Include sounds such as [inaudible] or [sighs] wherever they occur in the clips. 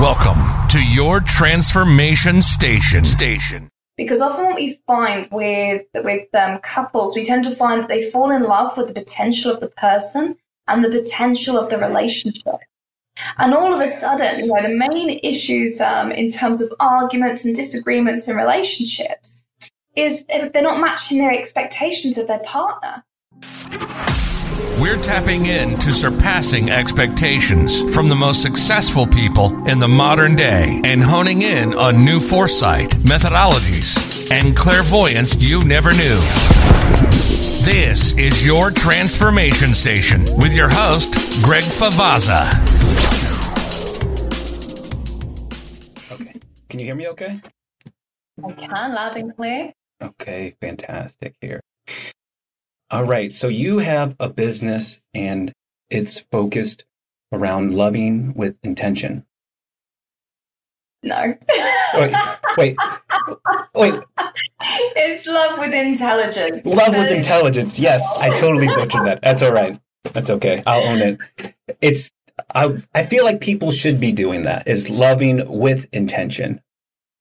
Welcome to your transformation station. Station. Because often what we find with with um, couples, we tend to find that they fall in love with the potential of the person and the potential of the relationship. And all of a sudden, you know, the main issues um, in terms of arguments and disagreements in relationships is they're not matching their expectations of their partner. We're tapping into surpassing expectations from the most successful people in the modern day and honing in on new foresight, methodologies, and clairvoyance you never knew. This is your transformation station with your host, Greg Favazza. Okay. Can you hear me okay? I can, loud and clear. Okay, fantastic here. All right. So you have a business and it's focused around loving with intention. No. wait, wait, wait. It's love with intelligence. Love with intelligence. Yes, I totally butchered that. That's all right. That's okay. I'll own it. It's I I feel like people should be doing that. Is loving with intention.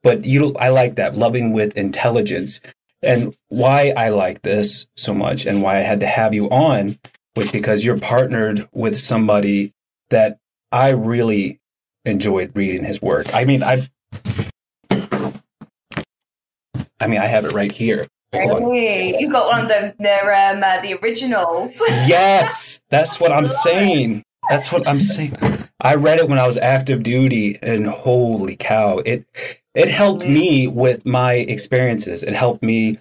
But you I like that. Loving with intelligence and why I like this so much and why I had to have you on was because you're partnered with somebody that I really enjoyed reading his work. I mean, I I mean, I have it right here. Hey, you got one of the the, um, uh, the originals. [laughs] yes, that's what I'm saying. That's what I'm saying. I read it when I was active duty, and holy cow, it it helped me with my experiences. It helped me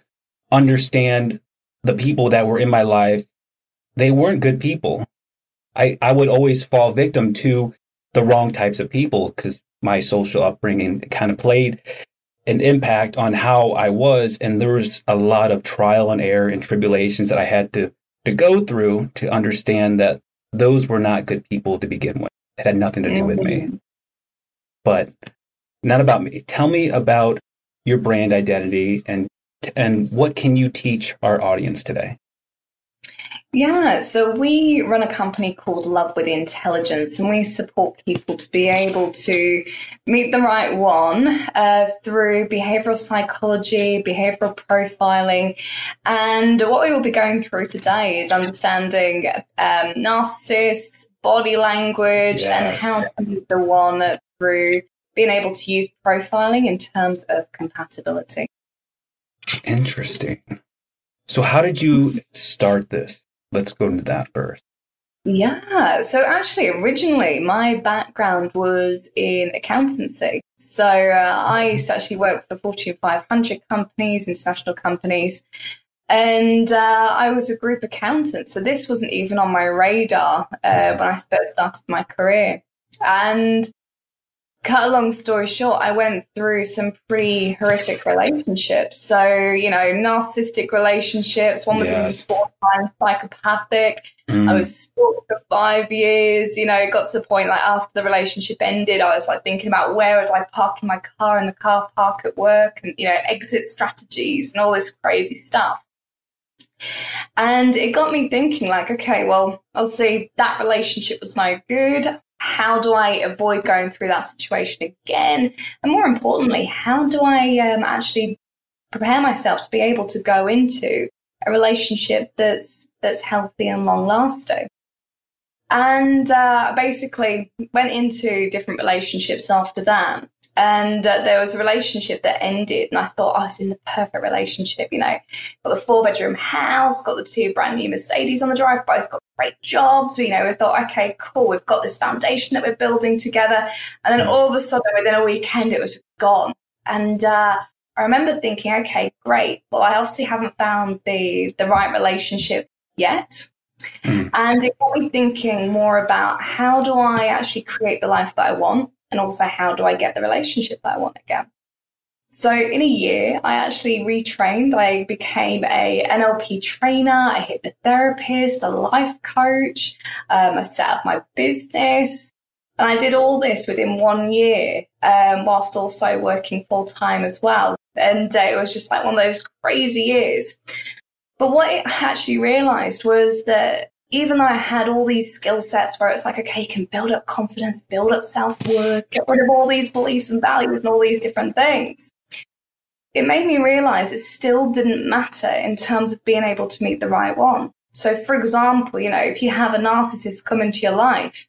understand the people that were in my life. They weren't good people. I, I would always fall victim to the wrong types of people because my social upbringing kind of played an impact on how I was. And there was a lot of trial and error and tribulations that I had to, to go through to understand that those were not good people to begin with. It had nothing to do with me. But not about me. Tell me about your brand identity and and what can you teach our audience today? Yeah, so we run a company called Love with Intelligence, and we support people to be able to meet the right one uh, through behavioral psychology, behavioral profiling. And what we will be going through today is understanding um, narcissists, body language, yes. and how to meet the one through being able to use profiling in terms of compatibility. Interesting. So, how did you start this? Let's go into that first. Yeah. So, actually, originally, my background was in accountancy. So, uh, I used to actually work for Fortune 500 companies, international companies. And uh, I was a group accountant. So, this wasn't even on my radar uh, when I first started my career. And cut a long story short, I went through some pretty horrific relationships. So, you know, narcissistic relationships. One was yes. even borderline psychopathic. Mm. I was stalked for five years. You know, it got to the point like after the relationship ended, I was like thinking about where was I parking my car in the car park at work and, you know, exit strategies and all this crazy stuff. And it got me thinking, like, okay, well, I'll see that relationship was no good how do I avoid going through that situation again? And more importantly, how do I um, actually prepare myself to be able to go into a relationship that's that's healthy and long lasting? And uh, basically went into different relationships after that. And uh, there was a relationship that ended, and I thought I was in the perfect relationship. You know, got the four bedroom house, got the two brand new Mercedes on the drive, both got great jobs. You know, we thought, okay, cool, we've got this foundation that we're building together. And then all of a sudden, within a weekend, it was gone. And uh, I remember thinking, okay, great. Well, I obviously haven't found the the right relationship yet. Mm. And it got me thinking more about how do I actually create the life that I want? And also how do I get the relationship that I want again. So in a year, I actually retrained. I became a NLP trainer, a hypnotherapist, a life coach. Um, I set up my business, and I did all this within one year, um, whilst also working full time as well. And uh, it was just like one of those crazy years. But what I actually realized was that even though I had all these skill sets where it's like, okay, you can build up confidence, build up self worth, get rid of all these beliefs and values and all these different things. It made me realize it still didn't matter in terms of being able to meet the right one. So, for example, you know, if you have a narcissist come into your life,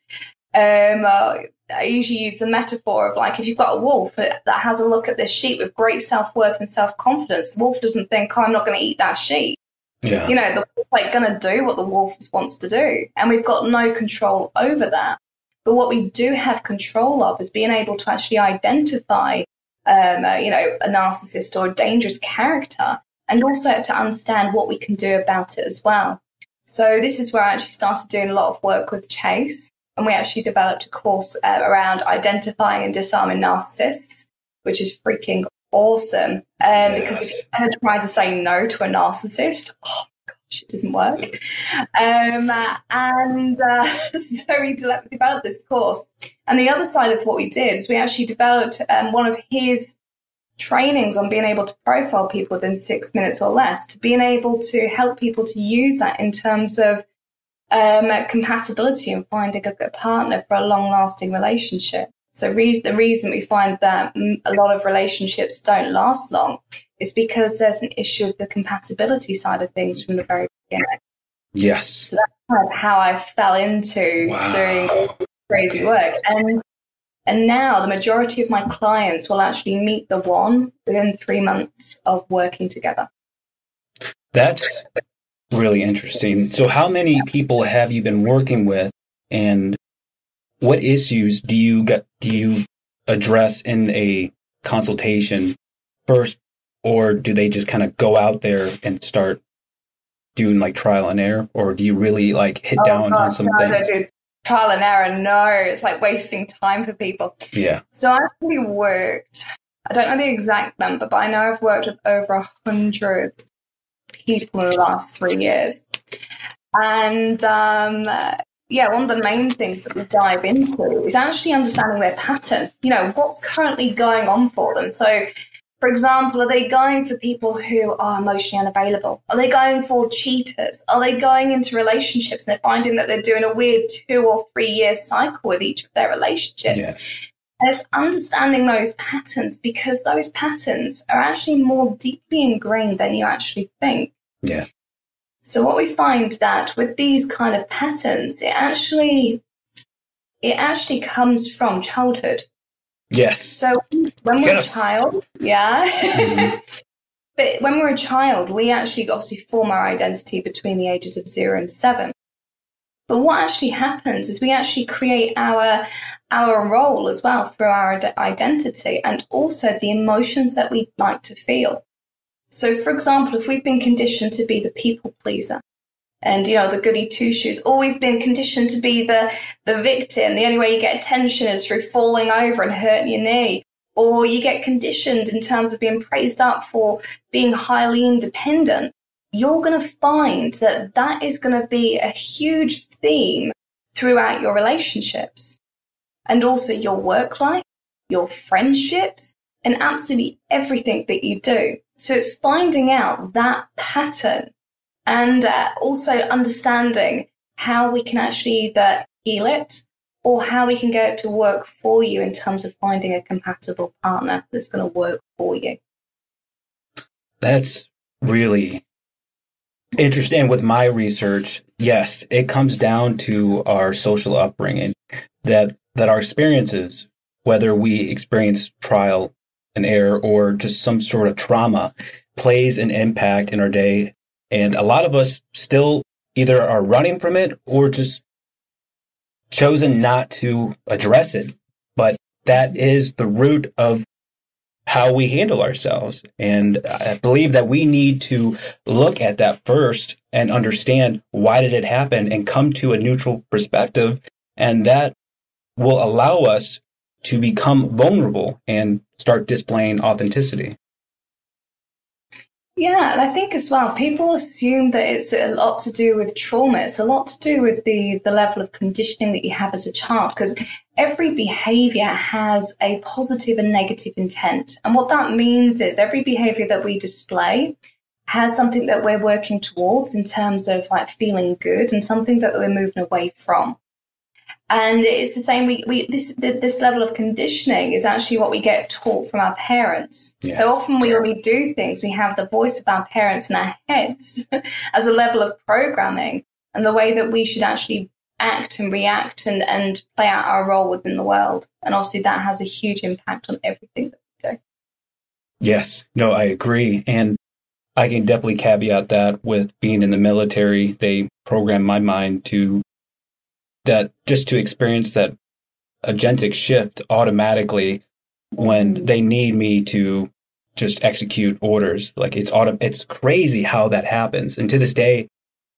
um, uh, I usually use the metaphor of like if you've got a wolf that has a look at this sheep with great self worth and self confidence, the wolf doesn't think, oh, I'm not going to eat that sheep. Yeah. You know, the wolf's like going to do what the wolf wants to do. And we've got no control over that. But what we do have control of is being able to actually identify, um, you know, a narcissist or a dangerous character and also to understand what we can do about it as well. So this is where I actually started doing a lot of work with Chase. And we actually developed a course uh, around identifying and disarming narcissists, which is freaking awesome. Um, yes. Because if you ever try to say no to a narcissist, oh my gosh, it doesn't work. Um, and uh, [laughs] so we de- developed this course. And the other side of what we did is we actually developed um, one of his trainings on being able to profile people within six minutes or less, to being able to help people to use that in terms of um, compatibility and finding a good partner for a long lasting relationship. So re- the reason we find that a lot of relationships don't last long is because there's an issue of the compatibility side of things from the very beginning. Yes. So that's kind of how I fell into wow. doing crazy work. And and now the majority of my clients will actually meet the one within three months of working together. That's really interesting. So how many people have you been working with and what issues do you get do you address in a consultation first or do they just kind of go out there and start doing like trial and error? Or do you really like hit oh, down gosh, on some no, things? trial and error no it's like wasting time for people. Yeah. So i actually worked i don't know the exact number but i know i've worked with over a hundred people in the last three years. And um, yeah, one of the main things that we dive into is actually understanding their pattern. You know, what's currently going on for them. So, for example, are they going for people who are emotionally unavailable? Are they going for cheaters? Are they going into relationships and they're finding that they're doing a weird two or three year cycle with each of their relationships? Yes. And it's understanding those patterns because those patterns are actually more deeply ingrained than you actually think. Yeah. So what we find that with these kind of patterns, it actually it actually comes from childhood. Yes. So when we're yes. a child, yeah. Mm-hmm. [laughs] but when we're a child, we actually obviously form our identity between the ages of zero and seven. But what actually happens is we actually create our our role as well through our identity and also the emotions that we like to feel. So, for example, if we've been conditioned to be the people pleaser and, you know, the goody two shoes, or we've been conditioned to be the, the victim, the only way you get attention is through falling over and hurting your knee, or you get conditioned in terms of being praised up for being highly independent, you're going to find that that is going to be a huge theme throughout your relationships and also your work life, your friendships, and absolutely everything that you do. So it's finding out that pattern and uh, also understanding how we can actually either heal it or how we can get it to work for you in terms of finding a compatible partner that's going to work for you. That's really interesting. With my research, yes, it comes down to our social upbringing that that our experiences, whether we experience trial an error or just some sort of trauma plays an impact in our day. And a lot of us still either are running from it or just chosen not to address it. But that is the root of how we handle ourselves. And I believe that we need to look at that first and understand why did it happen and come to a neutral perspective. And that will allow us to become vulnerable and start displaying authenticity. Yeah, and I think as well, people assume that it's a lot to do with trauma. It's a lot to do with the, the level of conditioning that you have as a child, because every behavior has a positive and negative intent. And what that means is every behavior that we display has something that we're working towards in terms of like feeling good and something that we're moving away from. And it's the same. We, we this this level of conditioning is actually what we get taught from our parents. Yes. So often, we, when we do things, we have the voice of our parents in our heads [laughs] as a level of programming, and the way that we should actually act and react and and play out our role within the world. And obviously, that has a huge impact on everything that we do. Yes, no, I agree, and I can definitely caveat that with being in the military. They program my mind to that just to experience that agentic shift automatically when they need me to just execute orders. Like it's auto, it's crazy how that happens. And to this day,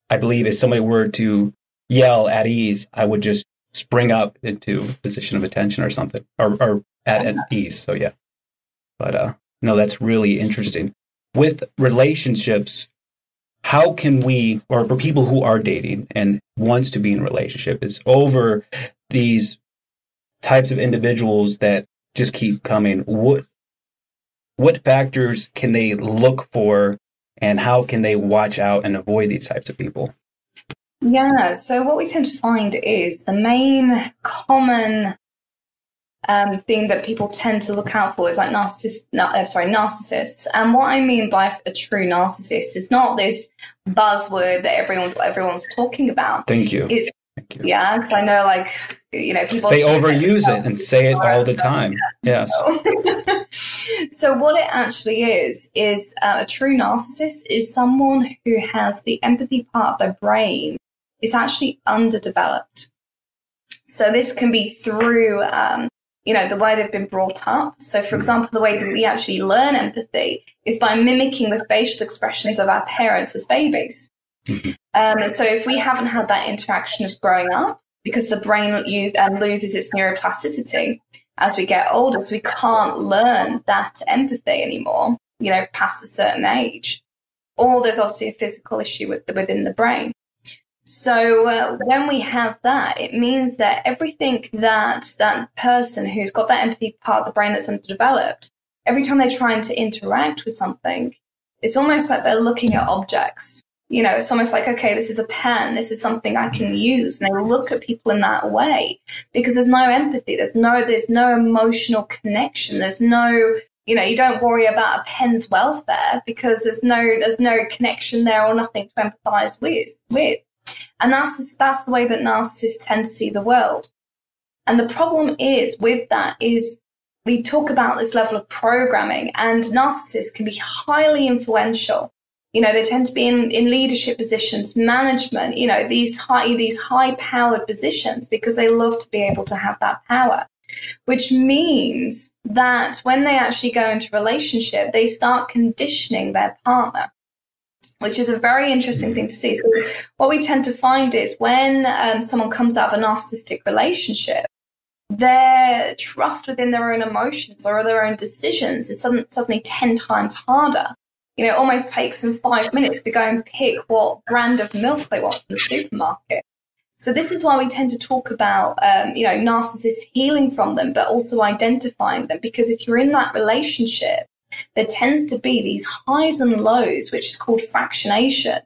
I believe if somebody were to yell at ease, I would just spring up into position of attention or something or, or at, at [laughs] ease. So yeah, but, uh, no, that's really interesting with relationships how can we, or for people who are dating and wants to be in a relationship, is over these types of individuals that just keep coming. What what factors can they look for, and how can they watch out and avoid these types of people? Yeah, so what we tend to find is the main common um, thing that people tend to look out for is like narcissist, uh, sorry, narcissists. And what I mean by a true narcissist is not this buzzword that everyone everyone's talking about. Thank you. It's, Thank you. Yeah, because I know, like you know, people they overuse it and say it all the time. Yes. [laughs] so what it actually is is uh, a true narcissist is someone who has the empathy part of their brain is actually underdeveloped. So this can be through um, you know, the way they've been brought up. So, for example, the way that we actually learn empathy is by mimicking the facial expressions of our parents as babies. Mm-hmm. Um, so, if we haven't had that interaction as growing up, because the brain use, um, loses its neuroplasticity as we get older, so we can't learn that empathy anymore, you know, past a certain age. Or there's obviously a physical issue with the, within the brain. So uh, when we have that, it means that everything that that person who's got that empathy part of the brain that's underdeveloped, every time they're trying to interact with something, it's almost like they're looking at objects. You know, it's almost like, okay, this is a pen, this is something I can use. And they look at people in that way because there's no empathy. There's no, there's no emotional connection. There's no, you know, you don't worry about a pen's welfare because there's no, there's no connection there or nothing to empathize with, with. And that's, that's the way that narcissists tend to see the world. And the problem is with that is we talk about this level of programming and narcissists can be highly influential. You know, they tend to be in, in leadership positions, management, you know, these high, these high powered positions because they love to be able to have that power, which means that when they actually go into relationship, they start conditioning their partner which is a very interesting thing to see. So what we tend to find is when um, someone comes out of a narcissistic relationship, their trust within their own emotions or their own decisions is suddenly 10 times harder. You know, it almost takes them five minutes to go and pick what brand of milk they want from the supermarket. So this is why we tend to talk about, um, you know, narcissists healing from them, but also identifying them. Because if you're in that relationship there tends to be these highs and lows, which is called fractionation,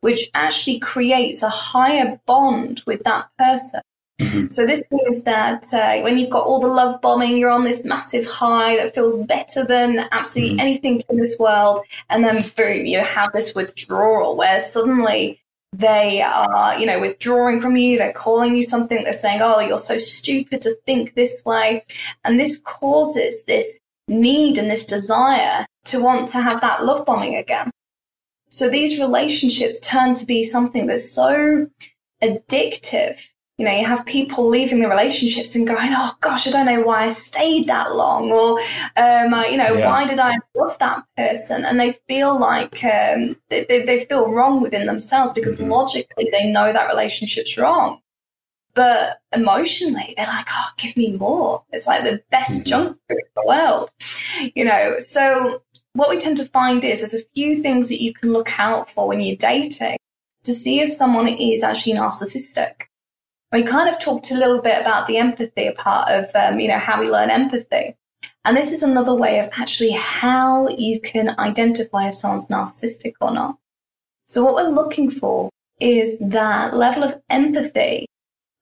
which actually creates a higher bond with that person. Mm-hmm. So this means that uh, when you've got all the love bombing, you're on this massive high that feels better than absolutely mm-hmm. anything in this world, and then boom, you have this withdrawal where suddenly they are, you know, withdrawing from you. They're calling you something. They're saying, "Oh, you're so stupid to think this way," and this causes this need and this desire to want to have that love bombing again. So these relationships turn to be something that's so addictive. You know, you have people leaving the relationships and going, "Oh gosh, I don't know why I stayed that long," or, um, uh, you know, yeah. why did I love that person? And they feel like um, they, they, they, feel wrong within themselves because mm-hmm. logically they know that relationship's wrong. But emotionally, they're like, oh, give me more. It's like the best mm-hmm. junk food in the world, you know? So what we tend to find is there's a few things that you can look out for when you're dating to see if someone is actually narcissistic. We kind of talked a little bit about the empathy part of, um, you know, how we learn empathy. And this is another way of actually how you can identify if someone's narcissistic or not. So what we're looking for is that level of empathy.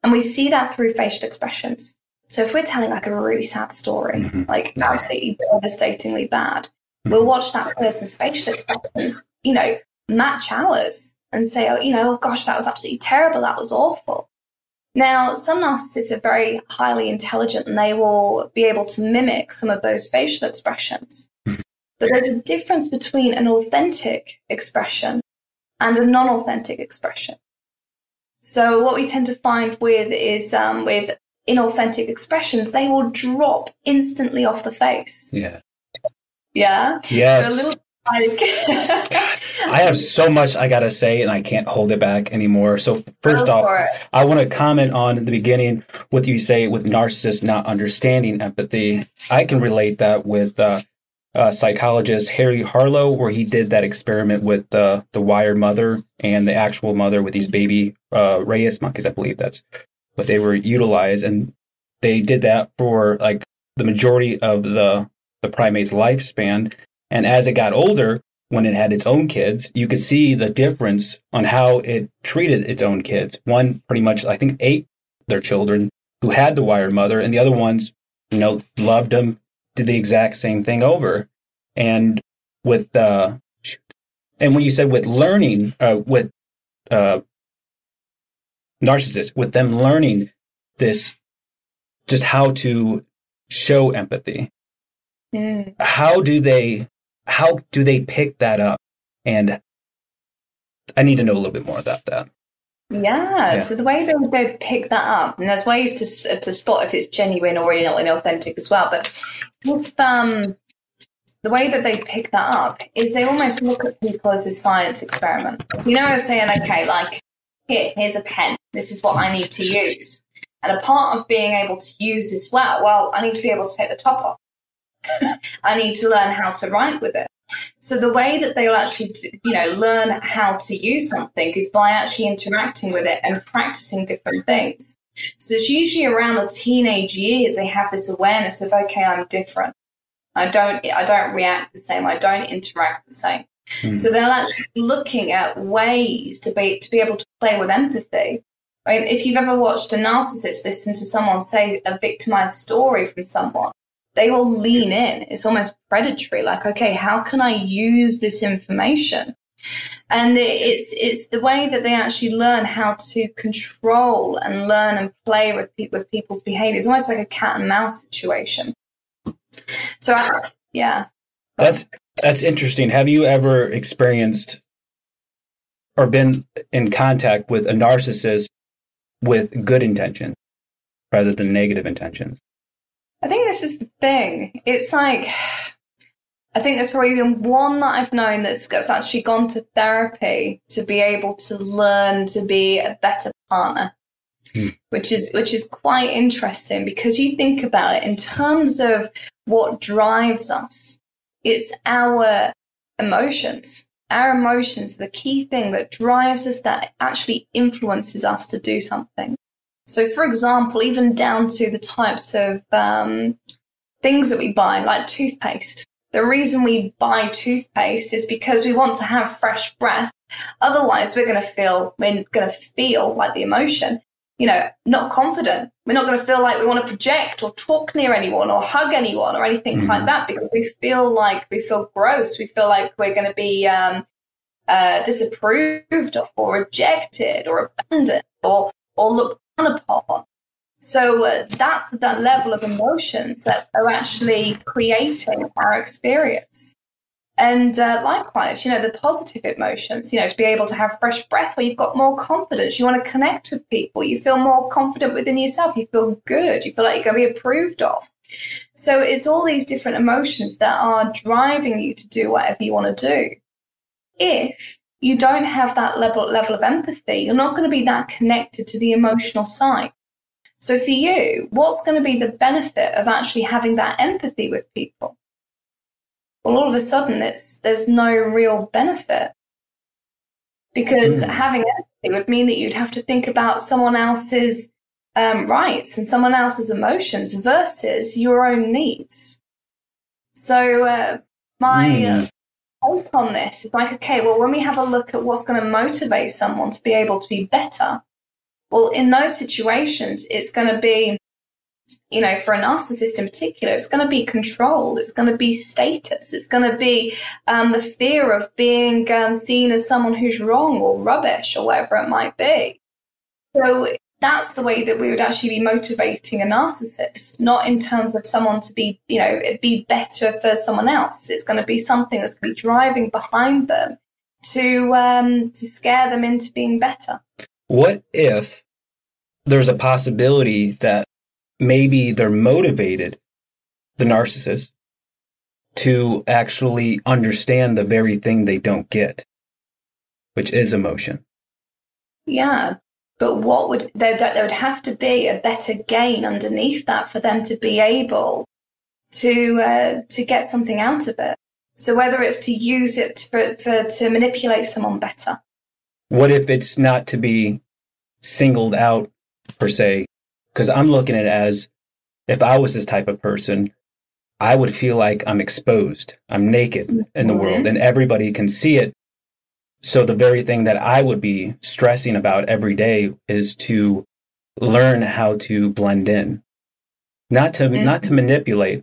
And we see that through facial expressions. So if we're telling like a really sad story, mm-hmm. like absolutely devastatingly bad, mm-hmm. we'll watch that person's facial expressions, you know, match ours and say, oh, you know, oh gosh, that was absolutely terrible. That was awful. Now, some narcissists are very highly intelligent and they will be able to mimic some of those facial expressions. Mm-hmm. But there's a difference between an authentic expression and a non-authentic expression. So what we tend to find with is um, with inauthentic expressions, they will drop instantly off the face. Yeah. Yeah. Yes. So a little like [laughs] I have so much I gotta say, and I can't hold it back anymore. So first off, I want to comment on the beginning what you say with narcissists not understanding empathy. I can relate that with uh, uh, psychologist Harry Harlow, where he did that experiment with uh, the wired mother and the actual mother with these baby uh, Rhesus monkeys. I believe that's what they were utilized, and they did that for like the majority of the the primate's lifespan. And as it got older, when it had its own kids, you could see the difference on how it treated its own kids. One pretty much, I think, ate their children who had the wired mother, and the other ones, you know, loved them, did the exact same thing over. And with uh, and when you said with learning, uh, with uh, narcissists, with them learning this, just how to show empathy. Mm. How do they? How do they pick that up? And I need to know a little bit more about that. Yeah, yeah. so the way they, they pick that up, and there's ways to to spot if it's genuine or inauthentic as well. But with um, the way that they pick that up is they almost look at people as a science experiment. You know, they're saying, okay, like here, here's a pen. This is what I need to use. And a part of being able to use this well, well, I need to be able to take the top off. [laughs] I need to learn how to write with it. So the way that they'll actually, you know, learn how to use something is by actually interacting with it and practicing different things. So it's usually around the teenage years they have this awareness of, okay, I'm different. I don't, I don't react the same. I don't interact the same. Mm. So they're actually looking at ways to be, to be able to play with empathy. I mean, if you've ever watched a narcissist listen to someone say a victimized story from someone, they will lean in. It's almost predatory. Like, okay, how can I use this information? And it's, it's the way that they actually learn how to control and learn and play with, pe- with people's behavior. It's almost like a cat and mouse situation. So, I, yeah. That's, that's interesting. Have you ever experienced or been in contact with a narcissist with good intention rather than negative intentions? I think this is the thing. It's like, I think there's probably been one that I've known that's, that's actually gone to therapy to be able to learn to be a better partner. Hmm. Which is which is quite interesting because you think about it in terms of what drives us. It's our emotions. Our emotions, the key thing that drives us, that actually influences us to do something. So, for example, even down to the types of um, things that we buy, like toothpaste. The reason we buy toothpaste is because we want to have fresh breath. Otherwise, we're going to feel, we're going to feel like the emotion, you know, not confident. We're not going to feel like we want to project or talk near anyone or hug anyone or anything mm. like that because we feel like we feel gross. We feel like we're going to be um, uh, disapproved of or rejected or abandoned or or looked down upon. So uh, that's that level of emotions that are actually creating our experience. And uh, likewise, you know, the positive emotions, you know, to be able to have fresh breath where you've got more confidence, you want to connect with people, you feel more confident within yourself, you feel good, you feel like you're going to be approved of. So it's all these different emotions that are driving you to do whatever you want to do. If you don't have that level level of empathy, you're not going to be that connected to the emotional side. So for you, what's going to be the benefit of actually having that empathy with people? Well, all of a sudden, it's there's no real benefit because mm. having empathy would mean that you'd have to think about someone else's um, rights and someone else's emotions versus your own needs. So uh, my mm. take on this is like, okay, well, when we have a look at what's going to motivate someone to be able to be better, well, in those situations, it's going to be you know, for a narcissist in particular, it's going to be control. It's going to be status. It's going to be um, the fear of being um, seen as someone who's wrong or rubbish or whatever it might be. So that's the way that we would actually be motivating a narcissist, not in terms of someone to be, you know, be better for someone else. It's going to be something that's going to be driving behind them to um, to scare them into being better. What if there's a possibility that maybe they're motivated, the narcissist, to actually understand the very thing they don't get, which is emotion. Yeah. But what would there, there would have to be a better gain underneath that for them to be able to uh, to get something out of it. So whether it's to use it for, for to manipulate someone better. What if it's not to be singled out per se, because I'm looking at it as if I was this type of person, I would feel like I'm exposed. I'm naked mm-hmm. in the mm-hmm. world and everybody can see it. So the very thing that I would be stressing about every day is to learn how to blend in, not to, mm-hmm. not to manipulate.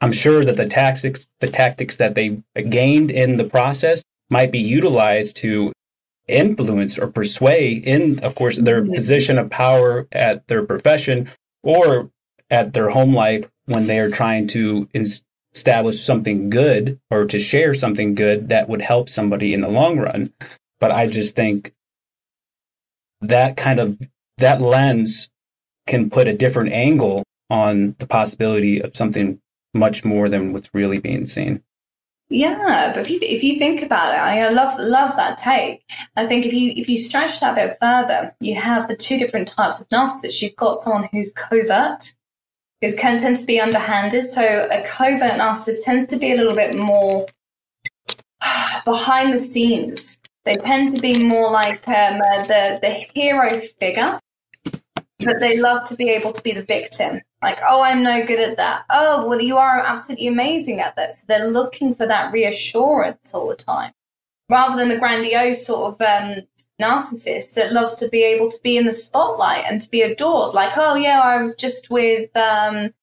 I'm sure that the tactics, the tactics that they gained in the process might be utilized to influence or persuade in, of course, their mm-hmm. position of power at their profession or at their home life when they are trying to establish something good or to share something good that would help somebody in the long run. But I just think that kind of that lens can put a different angle on the possibility of something much more than what's really being seen. Yeah, but if you if you think about it, I love love that take. I think if you if you stretch that a bit further, you have the two different types of narcissists. You've got someone who's covert, who can tends to be underhanded. So a covert narcissist tends to be a little bit more [sighs] behind the scenes. They tend to be more like um, uh, the the hero figure, but they love to be able to be the victim. Like, oh, I'm no good at that. Oh, well, you are absolutely amazing at this. They're looking for that reassurance all the time, rather than a grandiose sort of um, narcissist that loves to be able to be in the spotlight and to be adored. Like, oh yeah, I was just with, um,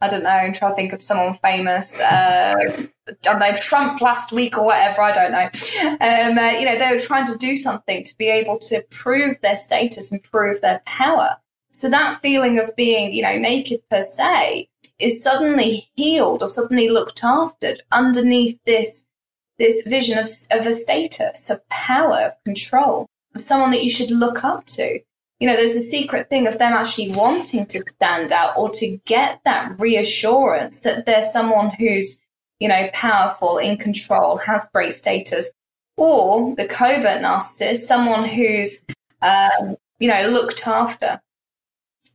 I don't know, I'm trying to think of someone famous. Uh, don't know, Trump last week or whatever. I don't know. Um, uh, you know, they were trying to do something to be able to prove their status and prove their power. So that feeling of being, you know, naked per se is suddenly healed or suddenly looked after underneath this this vision of, of a status, of power, of control, of someone that you should look up to. You know, there's a secret thing of them actually wanting to stand out or to get that reassurance that they're someone who's, you know, powerful, in control, has great status, or the covert narcissist, someone who's, um, you know, looked after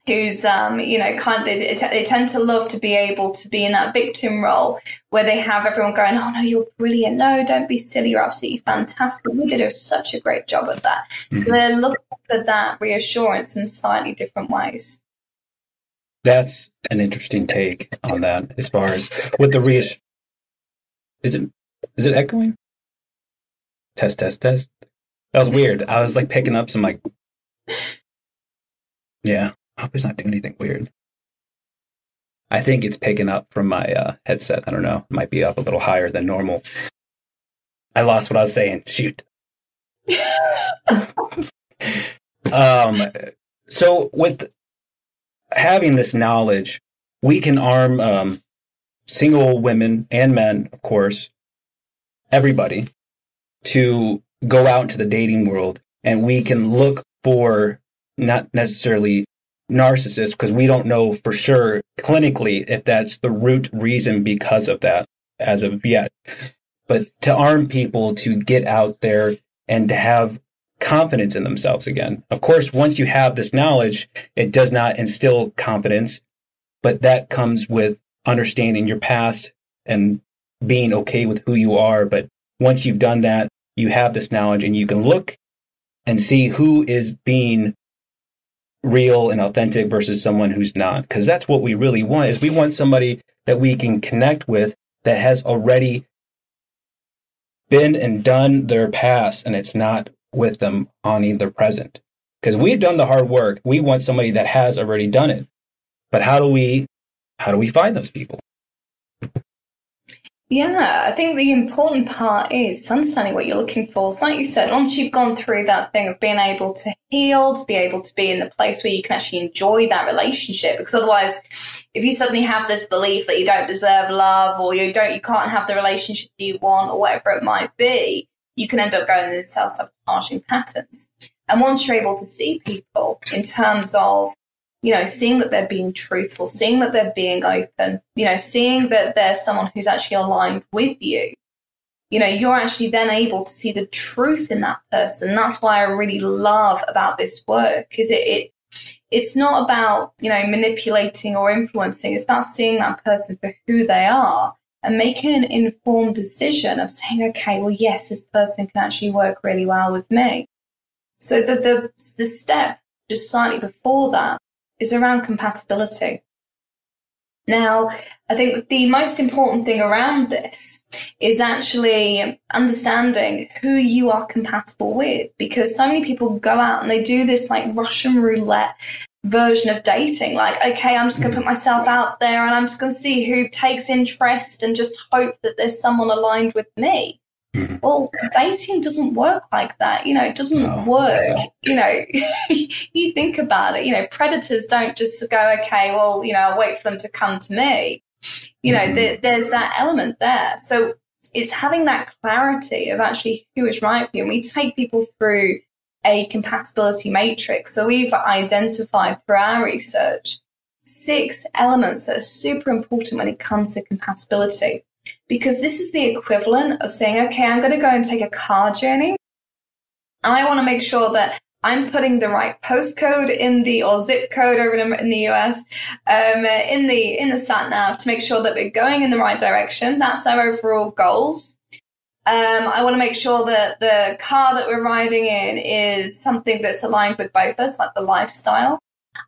who's um, you know kind of, they, they tend to love to be able to be in that victim role where they have everyone going oh no you're brilliant. No don't be silly. You're absolutely fantastic. You did such a great job at that. Mm-hmm. so they're looking for that reassurance in slightly different ways. That's an interesting take on that as far as with the reassurance is it is it echoing? Test test test. That was weird. I was like picking up some like [laughs] yeah I hope it's not doing anything weird. I think it's picking up from my uh, headset. I don't know. It might be up a little higher than normal. I lost what I was saying. Shoot. [laughs] um, so with having this knowledge, we can arm um, single women and men, of course, everybody, to go out into the dating world, and we can look for not necessarily narcissist because we don't know for sure clinically if that's the root reason because of that as of yet. But to arm people to get out there and to have confidence in themselves again. Of course, once you have this knowledge, it does not instill confidence, but that comes with understanding your past and being okay with who you are. But once you've done that, you have this knowledge and you can look and see who is being real and authentic versus someone who's not. Cause that's what we really want is we want somebody that we can connect with that has already been and done their past and it's not with them on their present. Cause we've done the hard work. We want somebody that has already done it. But how do we, how do we find those people? Yeah, I think the important part is understanding what you're looking for. So like you said, once you've gone through that thing of being able to heal, to be able to be in the place where you can actually enjoy that relationship, because otherwise, if you suddenly have this belief that you don't deserve love or you don't, you can't have the relationship you want or whatever it might be, you can end up going into self-sabotaging patterns. And once you're able to see people in terms of you know, seeing that they're being truthful, seeing that they're being open, you know, seeing that there's someone who's actually aligned with you, you know, you're actually then able to see the truth in that person. That's why I really love about this work is it, it it's not about, you know, manipulating or influencing. It's about seeing that person for who they are and making an informed decision of saying, okay, well, yes, this person can actually work really well with me. So the, the, the step just slightly before that is around compatibility. Now, I think the most important thing around this is actually understanding who you are compatible with because so many people go out and they do this like Russian roulette version of dating. Like, okay, I'm just going to put hmm. myself out there and I'm just going to see who takes interest and just hope that there's someone aligned with me. Mm-hmm. Well, dating doesn't work like that. You know, it doesn't no, work. You know, [laughs] you think about it, you know, predators don't just go, okay, well, you know, I'll wait for them to come to me. You know, mm-hmm. there's that element there. So it's having that clarity of actually who is right for you. And we take people through a compatibility matrix. So we've identified through our research six elements that are super important when it comes to compatibility because this is the equivalent of saying, okay, I'm going to go and take a car journey. And I want to make sure that I'm putting the right postcode in the or zip code over in the US um, in the in the sat nav to make sure that we're going in the right direction. That's our overall goals. Um, I want to make sure that the car that we're riding in is something that's aligned with both us, like the lifestyle.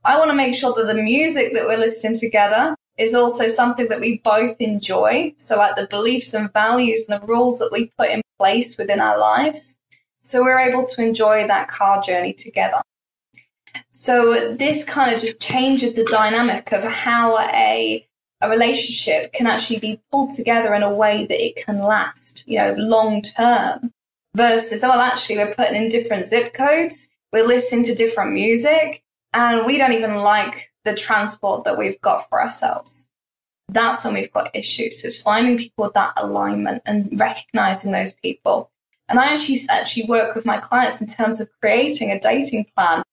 I want to make sure that the music that we're listening together is also something that we both enjoy. So, like the beliefs and values and the rules that we put in place within our lives. So, we're able to enjoy that car journey together. So, this kind of just changes the dynamic of how a a relationship can actually be pulled together in a way that it can last, you know, long term versus, oh, well, actually, we're putting in different zip codes, we're listening to different music, and we don't even like the transport that we've got for ourselves. That's when we've got issues. It's finding people with that alignment and recognizing those people. And I actually actually work with my clients in terms of creating a dating plan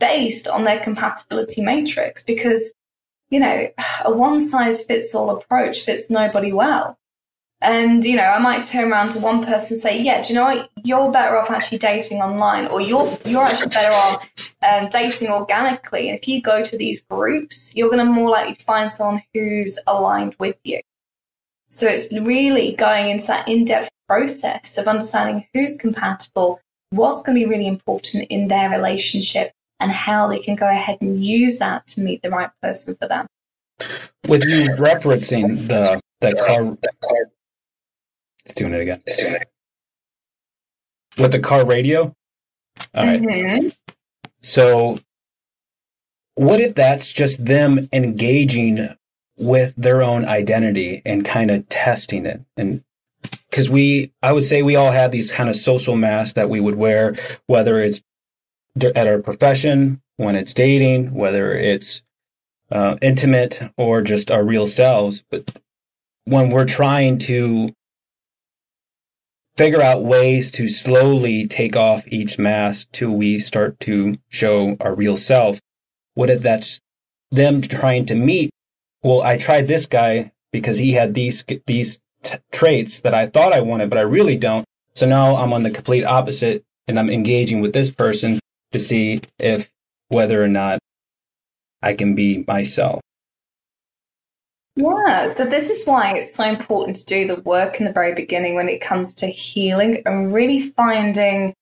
based on their compatibility matrix because, you know, a one size fits all approach fits nobody well. And, you know, I might turn around to one person and say, yeah, do you know what? You're better off actually dating online or you're, you're actually better off um, dating organically. And if you go to these groups, you're going to more likely find someone who's aligned with you. So it's really going into that in-depth process of understanding who's compatible, what's going to be really important in their relationship and how they can go ahead and use that to meet the right person for them. With you referencing the, the car, it's doing it again. With the car radio? All right. mm-hmm. So, what if that's just them engaging with their own identity and kind of testing it? And because we, I would say we all have these kind of social masks that we would wear, whether it's at our profession, when it's dating, whether it's uh, intimate or just our real selves. But when we're trying to figure out ways to slowly take off each mask till we start to show our real self. What if that's them trying to meet? Well, I tried this guy because he had these, these t- traits that I thought I wanted, but I really don't. So now I'm on the complete opposite and I'm engaging with this person to see if whether or not I can be myself. Yeah, so this is why it's so important to do the work in the very beginning when it comes to healing and really finding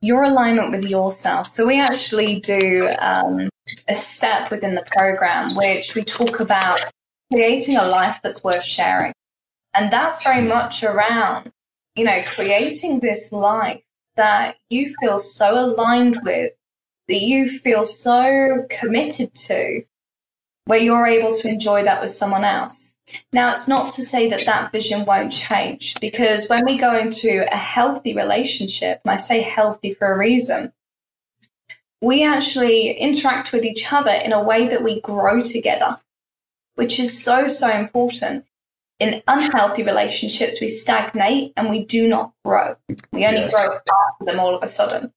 your alignment with yourself. So we actually do um, a step within the program which we talk about creating a life that's worth sharing. And that's very much around, you know, creating this life that you feel so aligned with, that you feel so committed to, where you're able to enjoy that with someone else. Now, it's not to say that that vision won't change because when we go into a healthy relationship, and I say healthy for a reason, we actually interact with each other in a way that we grow together, which is so, so important. In unhealthy relationships, we stagnate and we do not grow. We only yes. grow after them all of a sudden.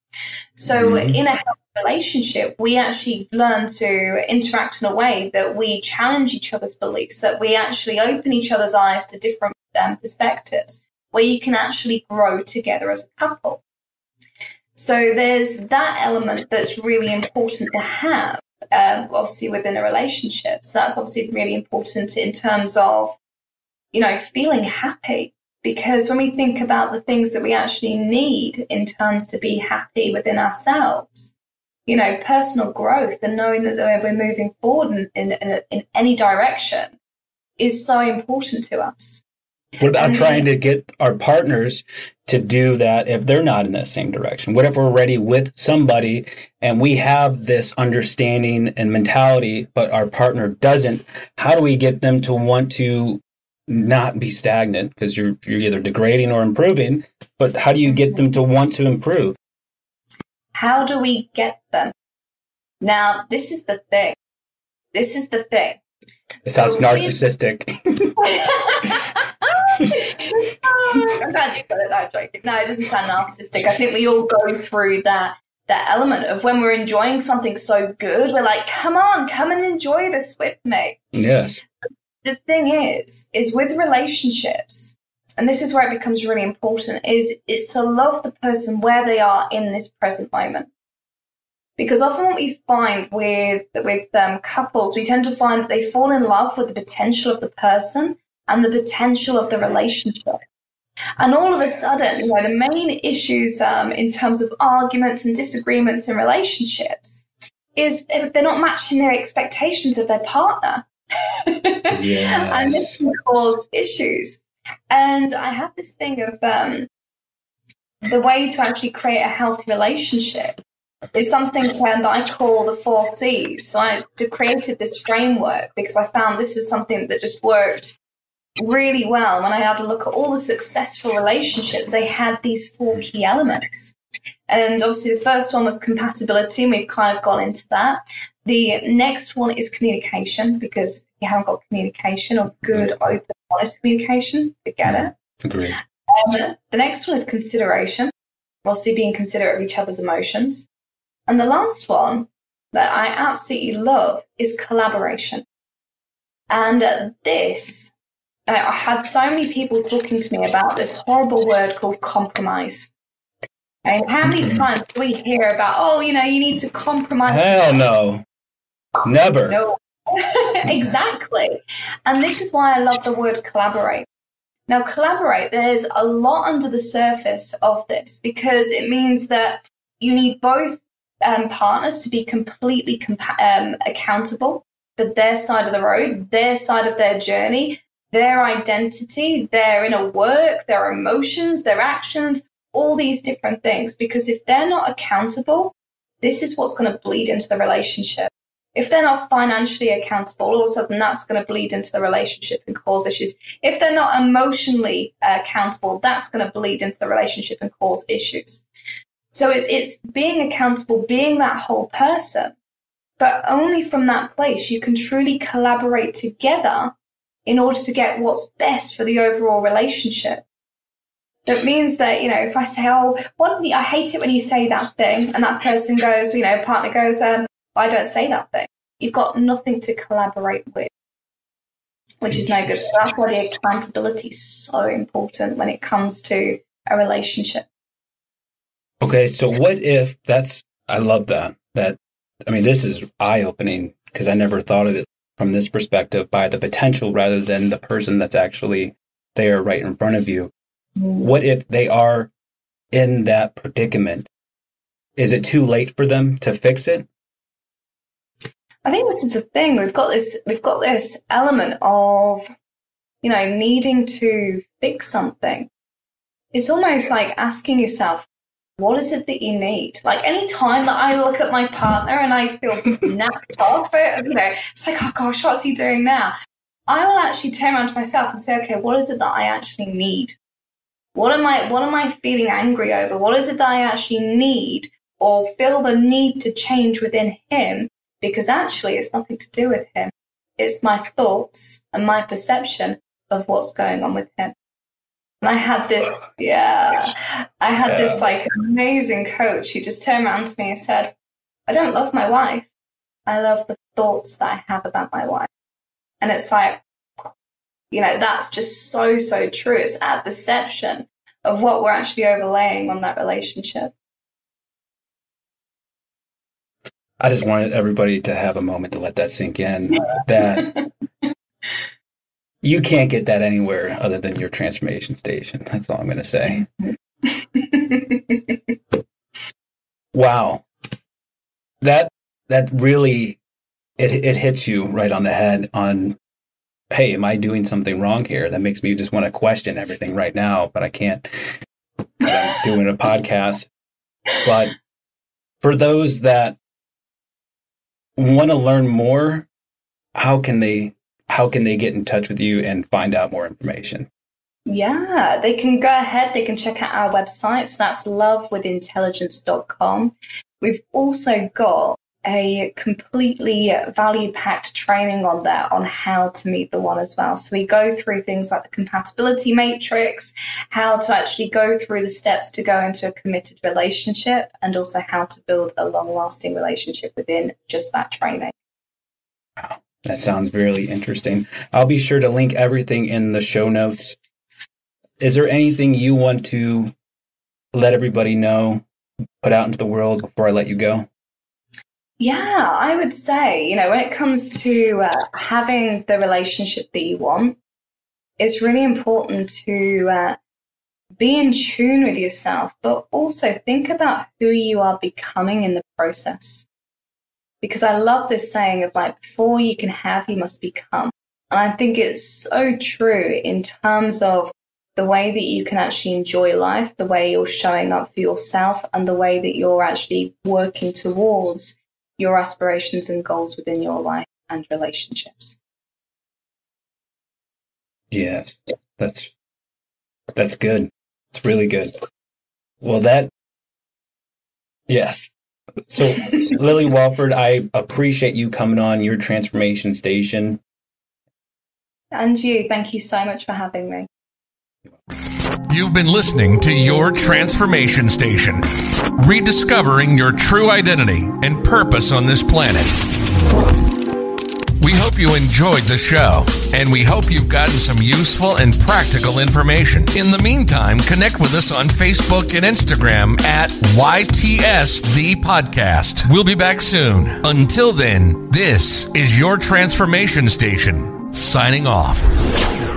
So, mm-hmm. in a healthy relationship, we actually learn to interact in a way that we challenge each other's beliefs, that we actually open each other's eyes to different um, perspectives, where you can actually grow together as a couple. So there's that element that's really important to have, um, obviously within a relationship. So that's obviously really important in terms of, you know, feeling happy. Because when we think about the things that we actually need in terms to be happy within ourselves, you know, personal growth and knowing that we're moving forward in, in, in any direction is so important to us. What about and trying to get our partners to do that if they're not in that same direction? What if we're ready with somebody and we have this understanding and mentality, but our partner doesn't? How do we get them to want to not be stagnant? Because you're, you're either degrading or improving, but how do you get them to want to improve? How do we get them? Now, this is the thing. This is the thing. It sounds so narcissistic. [laughs] I'm glad you got it. No, joking. No, it doesn't sound narcissistic. I think we all go through that that element of when we're enjoying something so good, we're like, come on, come and enjoy this with me. Yes. The thing is, is with relationships, and this is where it becomes really important is is to love the person where they are in this present moment. Because often what we find with with um, couples we tend to find that they fall in love with the potential of the person and the potential of the relationship. And all of a sudden you know the main issues um, in terms of arguments and disagreements in relationships is they're not matching their expectations of their partner. Yes. [laughs] and this can cause issues and I have this thing of um, the way to actually create a healthy relationship is something that I call the four C's. So I created this framework because I found this was something that just worked really well. When I had a look at all the successful relationships, they had these four key elements. And obviously, the first one was compatibility, and we've kind of gone into that. The next one is communication, because you haven't got communication or good, open, honest communication, forget it. Agree. Um, the next one is consideration, obviously being considerate of each other's emotions. And the last one that I absolutely love is collaboration. And uh, this, I had so many people talking to me about this horrible word called compromise. And how many mm-hmm. times do we hear about, oh, you know, you need to compromise? Hell no. Never. No. [laughs] exactly. And this is why I love the word collaborate. Now, collaborate, there's a lot under the surface of this because it means that you need both um, partners to be completely compa- um, accountable for their side of the road, their side of their journey, their identity, their inner work, their emotions, their actions, all these different things. Because if they're not accountable, this is what's going to bleed into the relationship. If they're not financially accountable, all of a sudden that's going to bleed into the relationship and cause issues. If they're not emotionally uh, accountable, that's going to bleed into the relationship and cause issues. So it's, it's being accountable, being that whole person, but only from that place you can truly collaborate together in order to get what's best for the overall relationship. That means that, you know, if I say, oh, what, I hate it when you say that thing, and that person goes, you know, partner goes, um, I don't say that thing. You've got nothing to collaborate with, which is no good. So that's why the accountability is so important when it comes to a relationship. Okay, so what if that's, I love that. That, I mean, this is eye opening because I never thought of it from this perspective by the potential rather than the person that's actually there right in front of you. Mm. What if they are in that predicament is it too late for them to fix it? I think this is the thing. We've got this we've got this element of you know needing to fix something. It's almost like asking yourself, what is it that you need? Like any time that I look at my partner and I feel [laughs] knocked off it, you know, it's like, oh gosh, what's he doing now? I will actually turn around to myself and say, okay, what is it that I actually need? What am I, what am I feeling angry over? What is it that I actually need or feel the need to change within him? Because actually it's nothing to do with him. It's my thoughts and my perception of what's going on with him. And I had this, yeah, I had yeah. this like amazing coach who just turned around to me and said, I don't love my wife. I love the thoughts that I have about my wife. And it's like, you know, that's just so, so true. It's our perception of what we're actually overlaying on that relationship. I just wanted everybody to have a moment to let that sink in. That [laughs] you can't get that anywhere other than your transformation station. That's all I'm going to say. [laughs] wow. That that really it it hits you right on the head on hey, am I doing something wrong here? That makes me just want to question everything right now, but I can't. I'm doing a podcast. But for those that want to learn more, how can they how can they get in touch with you and find out more information? Yeah, they can go ahead, they can check out our website. So that's lovewithintelligence.com. We've also got a completely value packed training on there on how to meet the one as well. So we go through things like the compatibility matrix, how to actually go through the steps to go into a committed relationship, and also how to build a long lasting relationship within just that training. That sounds really interesting. I'll be sure to link everything in the show notes. Is there anything you want to let everybody know, put out into the world before I let you go? Yeah, I would say, you know, when it comes to uh, having the relationship that you want, it's really important to uh, be in tune with yourself, but also think about who you are becoming in the process because I love this saying of like, before you can have, you must become. And I think it's so true in terms of the way that you can actually enjoy life, the way you're showing up for yourself, and the way that you're actually working towards your aspirations and goals within your life and relationships. Yes, that's that's good. It's really good. Well, that yes, so, [laughs] Lily Walford, I appreciate you coming on your transformation station. And you, thank you so much for having me. You've been listening to Your Transformation Station, rediscovering your true identity and purpose on this planet. We hope you enjoyed the show, and we hope you've gotten some useful and practical information. In the meantime, connect with us on Facebook and Instagram at YTS The Podcast. We'll be back soon. Until then, this is your transformation station, signing off.